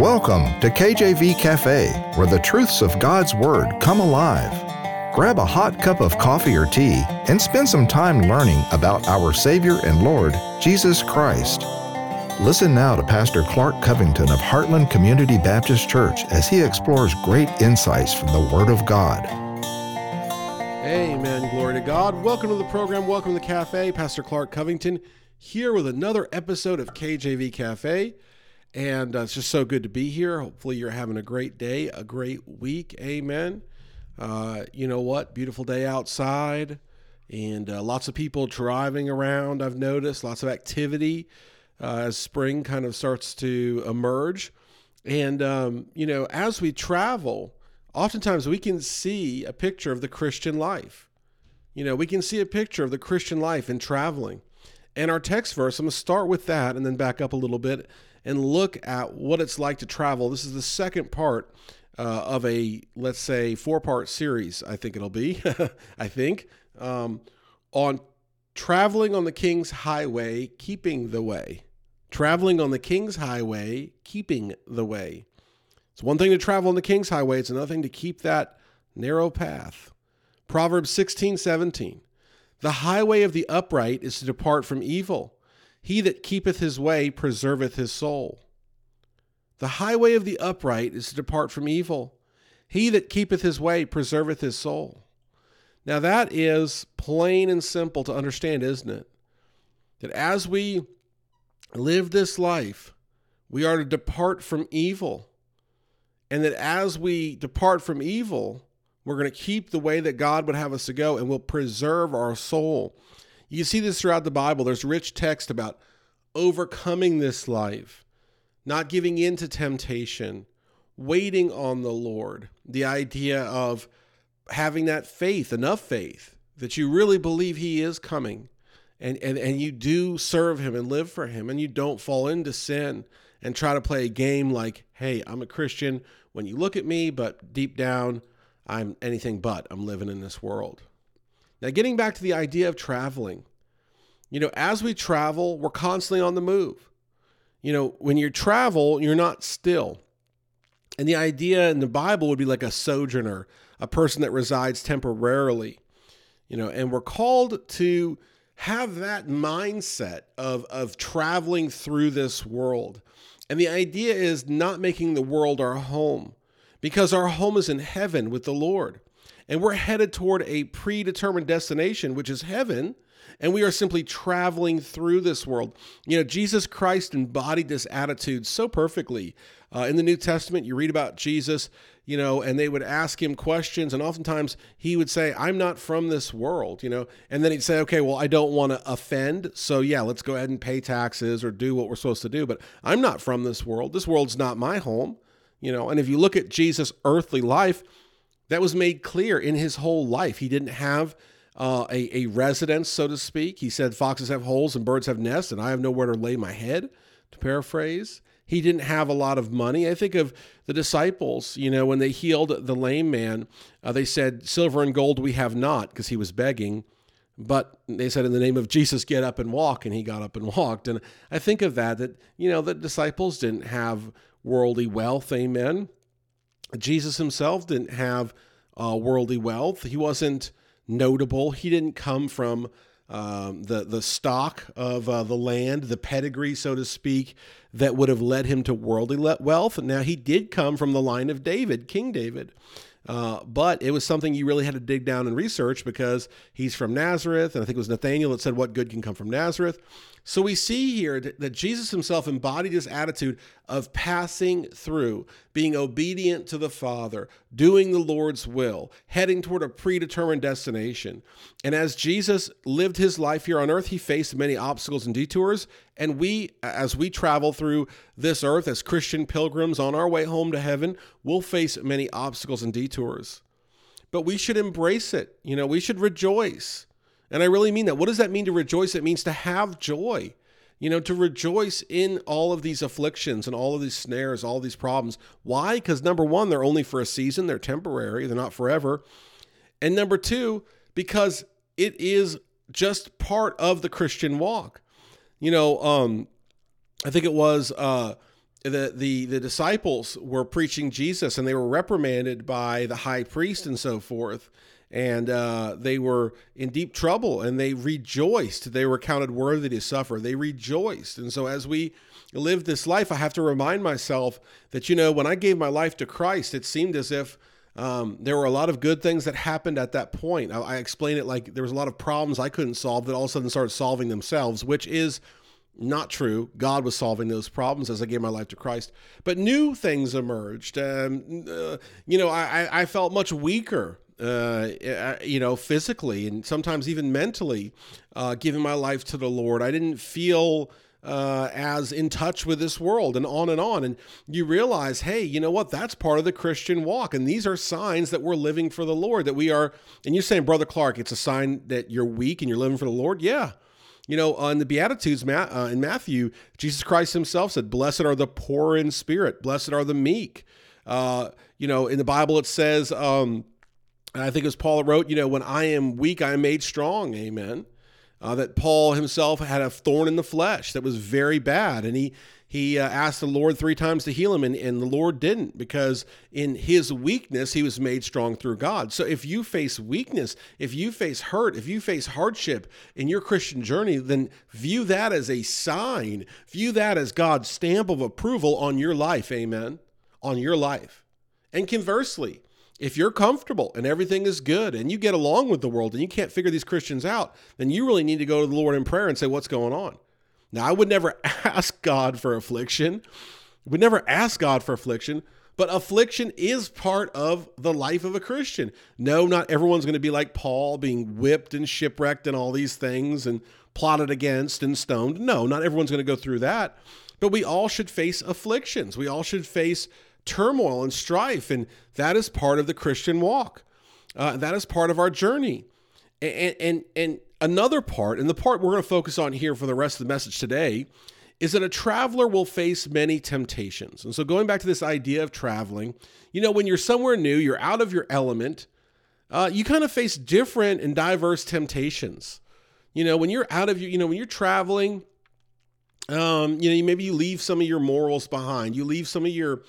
Welcome to KJV Cafe, where the truths of God's Word come alive. Grab a hot cup of coffee or tea and spend some time learning about our Savior and Lord, Jesus Christ. Listen now to Pastor Clark Covington of Heartland Community Baptist Church as he explores great insights from the Word of God. Amen. Glory to God. Welcome to the program. Welcome to the cafe. Pastor Clark Covington here with another episode of KJV Cafe. And uh, it's just so good to be here. Hopefully, you're having a great day, a great week. Amen. Uh, you know what? Beautiful day outside, and uh, lots of people driving around. I've noticed lots of activity uh, as spring kind of starts to emerge. And, um, you know, as we travel, oftentimes we can see a picture of the Christian life. You know, we can see a picture of the Christian life in traveling. And our text verse, I'm going to start with that and then back up a little bit and look at what it's like to travel. This is the second part uh, of a, let's say, four part series, I think it'll be, I think, um, on traveling on the King's Highway, keeping the way. Traveling on the King's Highway, keeping the way. It's one thing to travel on the King's Highway, it's another thing to keep that narrow path. Proverbs 16, 17. The highway of the upright is to depart from evil he that keepeth his way preserveth his soul. The highway of the upright is to depart from evil. He that keepeth his way preserveth his soul. Now, that is plain and simple to understand, isn't it? That as we live this life, we are to depart from evil. And that as we depart from evil, we're going to keep the way that God would have us to go and we'll preserve our soul. You see this throughout the Bible. There's rich text about overcoming this life, not giving in to temptation, waiting on the Lord. The idea of having that faith, enough faith, that you really believe He is coming and, and, and you do serve Him and live for Him and you don't fall into sin and try to play a game like, hey, I'm a Christian when you look at me, but deep down, I'm anything but. I'm living in this world. Now, getting back to the idea of traveling, you know, as we travel, we're constantly on the move. You know, when you travel, you're not still. And the idea in the Bible would be like a sojourner, a person that resides temporarily. You know, and we're called to have that mindset of, of traveling through this world. And the idea is not making the world our home because our home is in heaven with the Lord and we're headed toward a predetermined destination, which is heaven. And we are simply traveling through this world. You know, Jesus Christ embodied this attitude so perfectly. Uh, in the New Testament, you read about Jesus, you know, and they would ask him questions, and oftentimes he would say, I'm not from this world, you know, and then he'd say, okay, well, I don't want to offend, so yeah, let's go ahead and pay taxes or do what we're supposed to do, but I'm not from this world. This world's not my home, you know, and if you look at Jesus' earthly life, that was made clear in his whole life. He didn't have uh, a, a residence, so to speak. He said, Foxes have holes and birds have nests, and I have nowhere to lay my head, to paraphrase. He didn't have a lot of money. I think of the disciples, you know, when they healed the lame man, uh, they said, Silver and gold we have not, because he was begging. But they said, In the name of Jesus, get up and walk. And he got up and walked. And I think of that, that, you know, the disciples didn't have worldly wealth, amen. Jesus himself didn't have uh, worldly wealth. He wasn't notable. He didn't come from um, the the stock of uh, the land, the pedigree, so to speak, that would have led him to worldly wealth. Now he did come from the line of David, King David. Uh, but it was something you really had to dig down and research because he's from Nazareth, and I think it was Nathaniel that said, What good can come from Nazareth? So we see here that Jesus himself embodied this attitude of passing through, being obedient to the Father, doing the Lord's will, heading toward a predetermined destination. And as Jesus lived his life here on earth, he faced many obstacles and detours. And we, as we travel through this earth as Christian pilgrims on our way home to heaven, will face many obstacles and detours. But we should embrace it. You know, we should rejoice and I really mean that. What does that mean to rejoice? It means to have joy. You know, to rejoice in all of these afflictions and all of these snares, all these problems. Why? Because number one, they're only for a season, they're temporary, they're not forever. And number two, because it is just part of the Christian walk. You know, um, I think it was uh, the, the the disciples were preaching Jesus and they were reprimanded by the high priest and so forth and uh, they were in deep trouble and they rejoiced they were counted worthy to suffer they rejoiced and so as we live this life i have to remind myself that you know when i gave my life to christ it seemed as if um, there were a lot of good things that happened at that point I, I explain it like there was a lot of problems i couldn't solve that all of a sudden started solving themselves which is not true. God was solving those problems as I gave my life to Christ. But new things emerged. Um, uh, you know, I, I felt much weaker uh, uh, you know, physically and sometimes even mentally, uh, giving my life to the Lord. I didn't feel uh, as in touch with this world and on and on. And you realize, hey, you know what? That's part of the Christian walk. And these are signs that we're living for the Lord, that we are, and you're saying, Brother Clark, it's a sign that you're weak and you're living for the Lord? Yeah. You know, on the Beatitudes uh, in Matthew, Jesus Christ himself said, Blessed are the poor in spirit, blessed are the meek. Uh, you know, in the Bible, it says, um, I think was Paul wrote, you know, when I am weak, I am made strong. Amen. Uh, that Paul himself had a thorn in the flesh that was very bad. And he, he uh, asked the Lord three times to heal him, and, and the Lord didn't because in his weakness, he was made strong through God. So if you face weakness, if you face hurt, if you face hardship in your Christian journey, then view that as a sign. View that as God's stamp of approval on your life. Amen. On your life. And conversely, if you're comfortable and everything is good and you get along with the world and you can't figure these Christians out, then you really need to go to the Lord in prayer and say, What's going on? Now, I would never ask God for affliction. Would never ask God for affliction, but affliction is part of the life of a Christian. No, not everyone's going to be like Paul, being whipped and shipwrecked and all these things and plotted against and stoned. No, not everyone's going to go through that. But we all should face afflictions. We all should face turmoil and strife, and that is part of the Christian walk. Uh, that is part of our journey. And, and, and another part, and the part we're going to focus on here for the rest of the message today, is that a traveler will face many temptations. And so, going back to this idea of traveling, you know, when you're somewhere new, you're out of your element, uh, you kind of face different and diverse temptations. You know, when you're out of your, you know, when you're traveling, um, you know, maybe you leave some of your morals behind, you leave some of your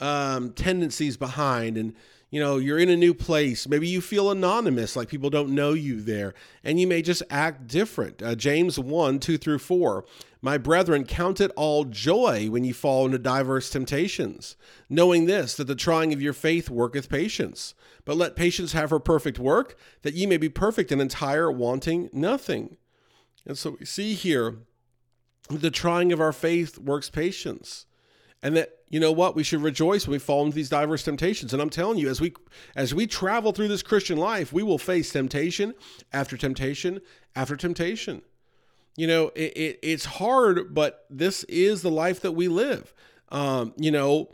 um, tendencies behind and you know you're in a new place. Maybe you feel anonymous like people don't know you there and you may just act different. Uh, james 1 2 through 4 my brethren count it all joy when you fall into diverse temptations knowing this that the trying of your faith worketh patience. But let patience have her perfect work that ye may be perfect and entire wanting nothing. And so we see here the trying of our faith works patience and that you know what we should rejoice when we fall into these diverse temptations and i'm telling you as we as we travel through this christian life we will face temptation after temptation after temptation you know it, it, it's hard but this is the life that we live um, you know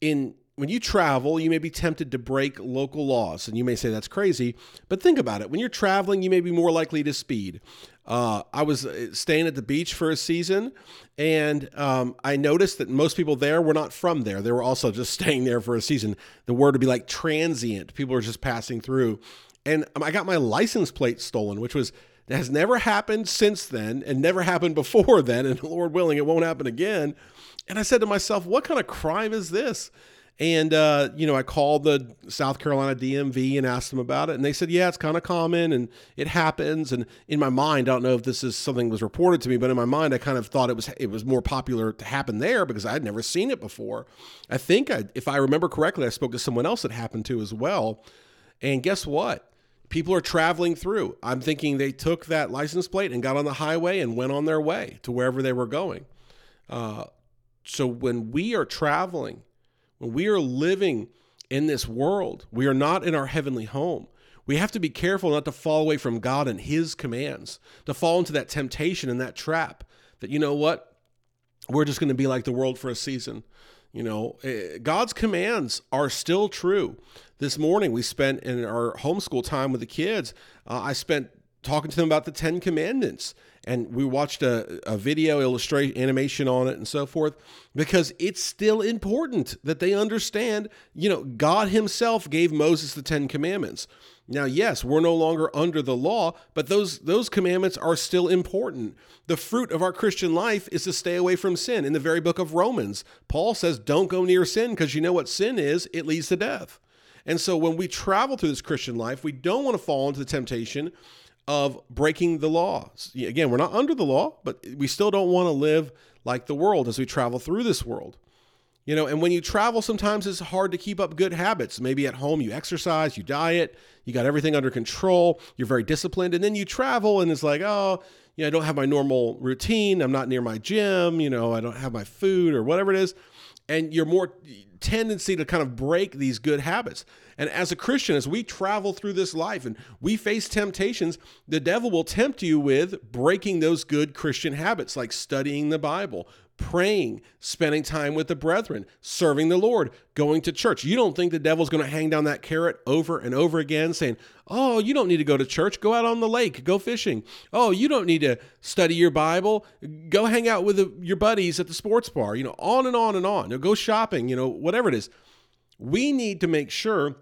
in when you travel, you may be tempted to break local laws, and you may say that's crazy. But think about it: when you're traveling, you may be more likely to speed. Uh, I was uh, staying at the beach for a season, and um, I noticed that most people there were not from there. They were also just staying there for a season. The word would be like transient. People were just passing through, and um, I got my license plate stolen, which was has never happened since then, and never happened before then. And Lord willing, it won't happen again. And I said to myself, "What kind of crime is this?" And, uh, you know, I called the South Carolina DMV and asked them about it. And they said, yeah, it's kind of common and it happens. And in my mind, I don't know if this is something was reported to me, but in my mind, I kind of thought it was it was more popular to happen there because I had never seen it before. I think, I, if I remember correctly, I spoke to someone else that happened to as well. And guess what? People are traveling through. I'm thinking they took that license plate and got on the highway and went on their way to wherever they were going. Uh, so when we are traveling, when we are living in this world, we are not in our heavenly home. We have to be careful not to fall away from God and His commands, to fall into that temptation and that trap that, you know what, we're just going to be like the world for a season. You know, eh, God's commands are still true. This morning we spent in our homeschool time with the kids, uh, I spent talking to them about the Ten Commandments. And we watched a, a video illustration animation on it and so forth because it's still important that they understand, you know, God Himself gave Moses the Ten Commandments. Now, yes, we're no longer under the law, but those those commandments are still important. The fruit of our Christian life is to stay away from sin. In the very book of Romans, Paul says, "Don't go near sin because you know what sin is, it leads to death." And so when we travel through this Christian life, we don't want to fall into the temptation of breaking the laws. Again, we're not under the law, but we still don't want to live like the world as we travel through this world. You know, and when you travel, sometimes it's hard to keep up good habits. Maybe at home you exercise, you diet, you got everything under control, you're very disciplined, and then you travel and it's like, oh, you know, I don't have my normal routine, I'm not near my gym, you know, I don't have my food or whatever it is. And you're more tendency to kind of break these good habits. And as a Christian, as we travel through this life and we face temptations, the devil will tempt you with breaking those good Christian habits like studying the Bible, praying, spending time with the brethren, serving the Lord, going to church. You don't think the devil's going to hang down that carrot over and over again saying, Oh, you don't need to go to church. Go out on the lake, go fishing. Oh, you don't need to study your Bible. Go hang out with the, your buddies at the sports bar. You know, on and on and on. You know, go shopping, you know, whatever it is. We need to make sure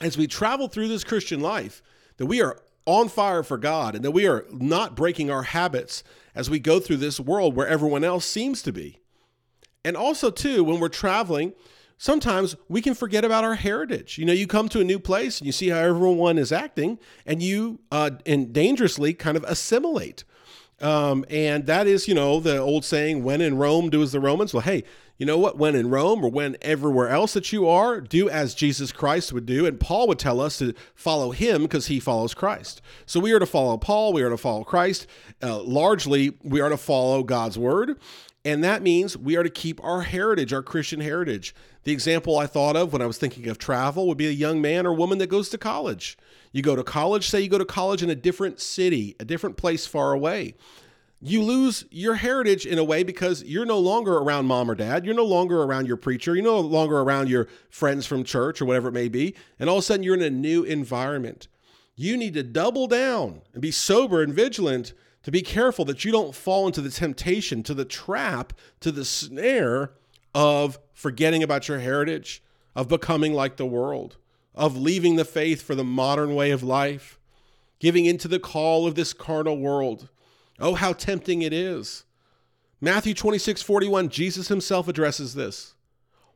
as we travel through this Christian life that we are on fire for God and that we are not breaking our habits as we go through this world where everyone else seems to be. And also, too, when we're traveling, sometimes we can forget about our heritage. You know, you come to a new place and you see how everyone is acting, and you uh, and dangerously kind of assimilate. Um, and that is, you know, the old saying, when in Rome, do as the Romans. Well, hey, you know what? When in Rome or when everywhere else that you are, do as Jesus Christ would do. And Paul would tell us to follow him because he follows Christ. So we are to follow Paul, we are to follow Christ. Uh, largely, we are to follow God's word. And that means we are to keep our heritage, our Christian heritage. The example I thought of when I was thinking of travel would be a young man or woman that goes to college. You go to college, say you go to college in a different city, a different place far away. You lose your heritage in a way because you're no longer around mom or dad. You're no longer around your preacher. You're no longer around your friends from church or whatever it may be. And all of a sudden, you're in a new environment. You need to double down and be sober and vigilant to be careful that you don't fall into the temptation, to the trap, to the snare of forgetting about your heritage, of becoming like the world of leaving the faith for the modern way of life, giving into the call of this carnal world. Oh, how tempting it is. Matthew 26, 41, Jesus himself addresses this.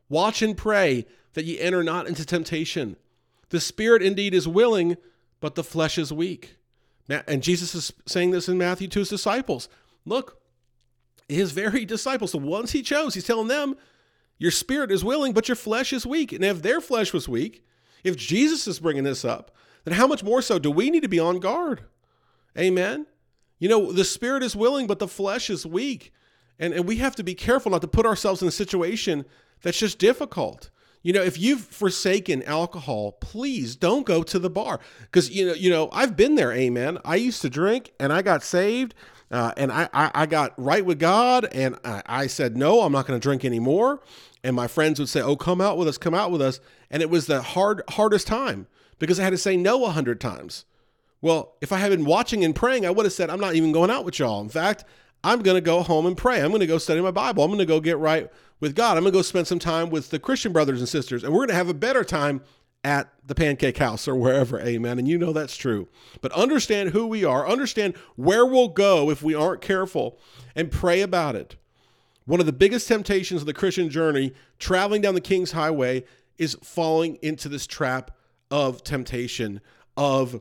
Watch and pray that ye enter not into temptation. The spirit indeed is willing, but the flesh is weak. And Jesus is saying this in Matthew to his disciples. Look, his very disciples, the ones he chose, he's telling them, Your spirit is willing, but your flesh is weak. And if their flesh was weak, if Jesus is bringing this up, then how much more so do we need to be on guard? Amen. You know, the spirit is willing, but the flesh is weak. And, and we have to be careful not to put ourselves in a situation that's just difficult. You know, if you've forsaken alcohol, please don't go to the bar because you know, you know, I've been there. Amen. I used to drink, and I got saved, uh, and I, I, I got right with God, and I, I said no, I'm not going to drink anymore and my friends would say, "Oh, come out with us, come out with us," and it was the hard hardest time because I had to say no a hundred times. Well, if I had been watching and praying, I would have said, "I'm not even going out with y'all." In fact, I'm going to go home and pray. I'm going to go study my Bible. I'm going to go get right with God. I'm going to go spend some time with the Christian brothers and sisters, and we're going to have a better time at the pancake house or wherever. Amen. And you know that's true. But understand who we are, understand where we'll go if we aren't careful, and pray about it. One of the biggest temptations of the Christian journey, traveling down the King's Highway, is falling into this trap of temptation, of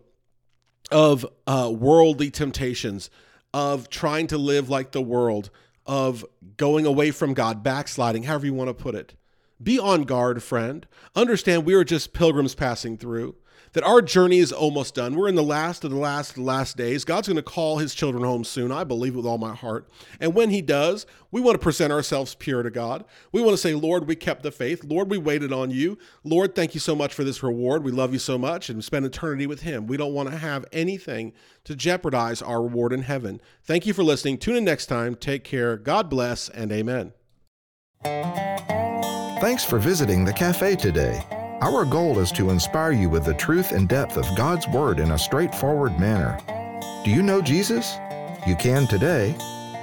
of uh, worldly temptations, of trying to live like the world, of going away from God, backsliding, however you want to put it. Be on guard, friend. Understand we are just pilgrims passing through that our journey is almost done. We're in the last of the last of the last days. God's going to call his children home soon. I believe with all my heart. And when he does, we want to present ourselves pure to God. We want to say, Lord, we kept the faith. Lord, we waited on you. Lord, thank you so much for this reward. We love you so much and spend eternity with him. We don't want to have anything to jeopardize our reward in heaven. Thank you for listening. Tune in next time. Take care. God bless and amen. Thanks for visiting the cafe today. Our goal is to inspire you with the truth and depth of God's Word in a straightforward manner. Do you know Jesus? You can today.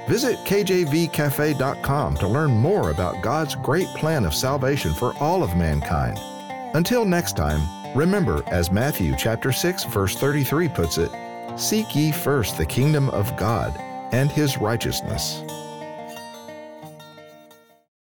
Visit kjvcafe.com to learn more about God's great plan of salvation for all of mankind. Until next time, remember as Matthew chapter 6 verse 33 puts it, seek ye first the kingdom of God and his righteousness.